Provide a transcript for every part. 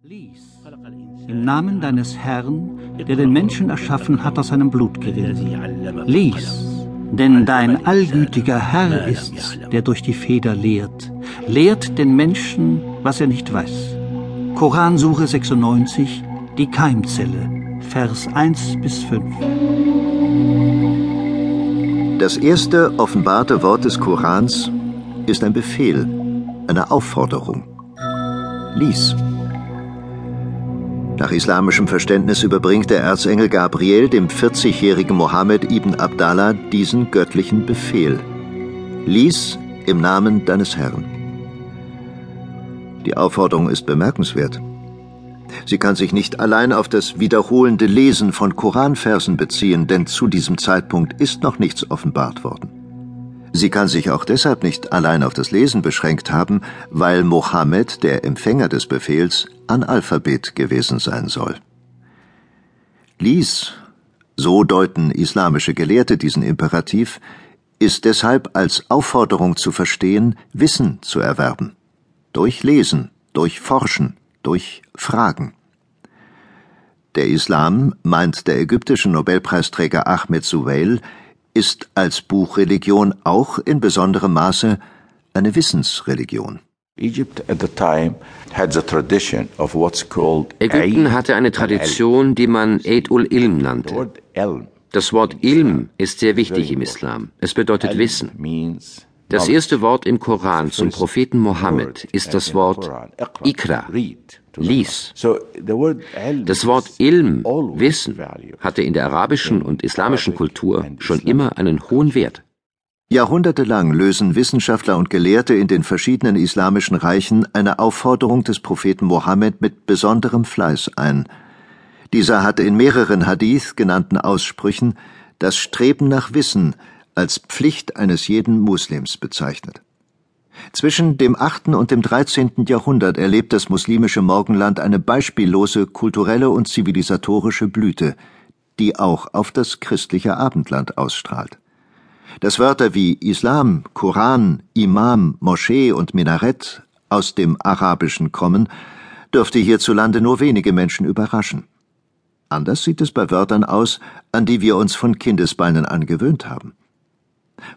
Lies im Namen deines Herrn, der den Menschen erschaffen hat aus seinem Blutgewinn. Lies, denn dein allgütiger Herr ist's, der durch die Feder lehrt, lehrt den Menschen, was er nicht weiß. Koransuche 96, die Keimzelle, Vers 1 bis 5. Das erste offenbarte Wort des Korans ist ein Befehl, eine Aufforderung. Lies. Nach islamischem Verständnis überbringt der Erzengel Gabriel dem 40-jährigen Mohammed ibn Abdallah diesen göttlichen Befehl. Lies im Namen deines Herrn. Die Aufforderung ist bemerkenswert. Sie kann sich nicht allein auf das wiederholende Lesen von Koranversen beziehen, denn zu diesem Zeitpunkt ist noch nichts offenbart worden. Sie kann sich auch deshalb nicht allein auf das Lesen beschränkt haben, weil Mohammed, der Empfänger des Befehls, Analphabet gewesen sein soll. Lies, so deuten islamische Gelehrte diesen Imperativ, ist deshalb als Aufforderung zu verstehen, Wissen zu erwerben. Durch Lesen, durch Forschen, durch Fragen. Der Islam, meint der ägyptische Nobelpreisträger Ahmed Suwail, ist als Buchreligion auch in besonderem Maße eine Wissensreligion. Ägypten hatte eine Tradition, die man Eid ul-Ilm nannte. Das Wort Ilm ist sehr wichtig im Islam. Es bedeutet Wissen. Das erste Wort im Koran zum Propheten Mohammed ist das Wort Ikra, lies. Das Wort Ilm, Wissen, hatte in der arabischen und islamischen Kultur schon immer einen hohen Wert. Jahrhundertelang lösen Wissenschaftler und Gelehrte in den verschiedenen islamischen Reichen eine Aufforderung des Propheten Mohammed mit besonderem Fleiß ein. Dieser hatte in mehreren Hadith genannten Aussprüchen das Streben nach Wissen als Pflicht eines jeden Muslims bezeichnet. Zwischen dem 8. und dem 13. Jahrhundert erlebt das muslimische Morgenland eine beispiellose kulturelle und zivilisatorische Blüte, die auch auf das christliche Abendland ausstrahlt. Dass Wörter wie Islam, Koran, Imam, Moschee und Minarett aus dem Arabischen kommen, dürfte hierzulande nur wenige Menschen überraschen. Anders sieht es bei Wörtern aus, an die wir uns von Kindesbeinen angewöhnt haben.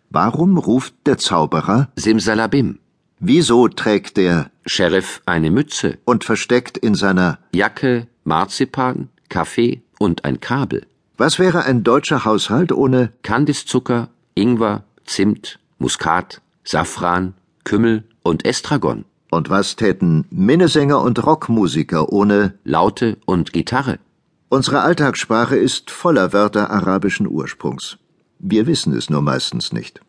Warum ruft der Zauberer Simsalabim? Wieso trägt der Sheriff eine Mütze und versteckt in seiner Jacke Marzipan, Kaffee und ein Kabel? Was wäre ein deutscher Haushalt ohne Kandiszucker, Ingwer, Zimt, Muskat, Safran, Kümmel und Estragon? Und was täten Minnesänger und Rockmusiker ohne Laute und Gitarre? Unsere Alltagssprache ist voller Wörter arabischen Ursprungs. Wir wissen es nur meistens nicht.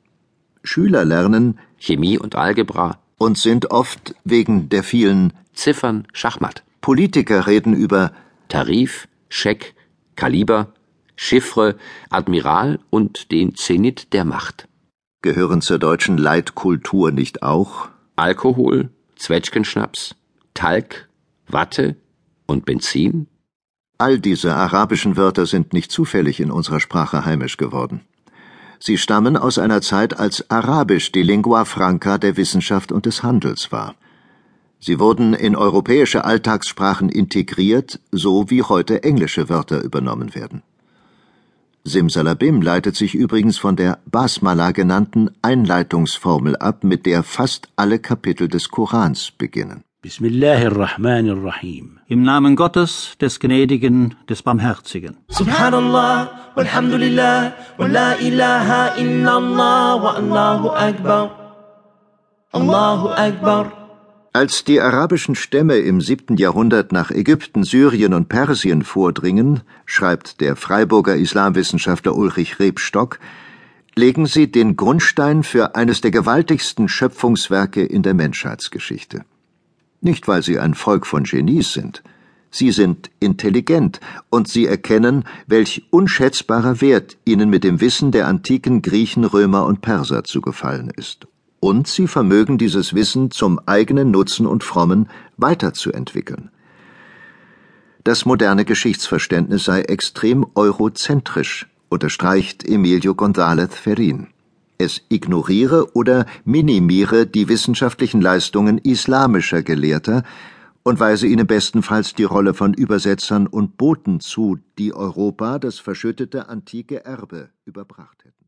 Schüler lernen Chemie und Algebra und sind oft wegen der vielen Ziffern Schachmatt. Politiker reden über Tarif, Scheck, Kaliber, Chiffre, Admiral und den Zenit der Macht. Gehören zur deutschen Leitkultur nicht auch Alkohol, Zwetschgenschnaps, Talg, Watte und Benzin? All diese arabischen Wörter sind nicht zufällig in unserer Sprache heimisch geworden. Sie stammen aus einer Zeit, als Arabisch die Lingua franca der Wissenschaft und des Handels war. Sie wurden in europäische Alltagssprachen integriert, so wie heute englische Wörter übernommen werden. Simsalabim leitet sich übrigens von der Basmala genannten Einleitungsformel ab, mit der fast alle Kapitel des Korans beginnen. Bismillahirrahmanirrahim. Im Namen Gottes, des Gnädigen, des Barmherzigen. Subhanallah, walhamdulillah, wa la ilaha illallah, wa Allahu Akbar. Allahu Akbar. Als die arabischen Stämme im siebten Jahrhundert nach Ägypten, Syrien und Persien vordringen, schreibt der Freiburger Islamwissenschaftler Ulrich Rebstock, legen sie den Grundstein für eines der gewaltigsten Schöpfungswerke in der Menschheitsgeschichte. Nicht, weil sie ein Volk von Genies sind. Sie sind intelligent und sie erkennen, welch unschätzbarer Wert ihnen mit dem Wissen der antiken Griechen, Römer und Perser zugefallen ist. Und sie vermögen dieses Wissen zum eigenen Nutzen und Frommen weiterzuentwickeln. Das moderne Geschichtsverständnis sei extrem eurozentrisch, unterstreicht Emilio González Ferrin. Es ignoriere oder minimiere die wissenschaftlichen Leistungen islamischer Gelehrter und weise ihnen bestenfalls die Rolle von Übersetzern und Boten zu, die Europa das verschüttete antike Erbe überbracht hätten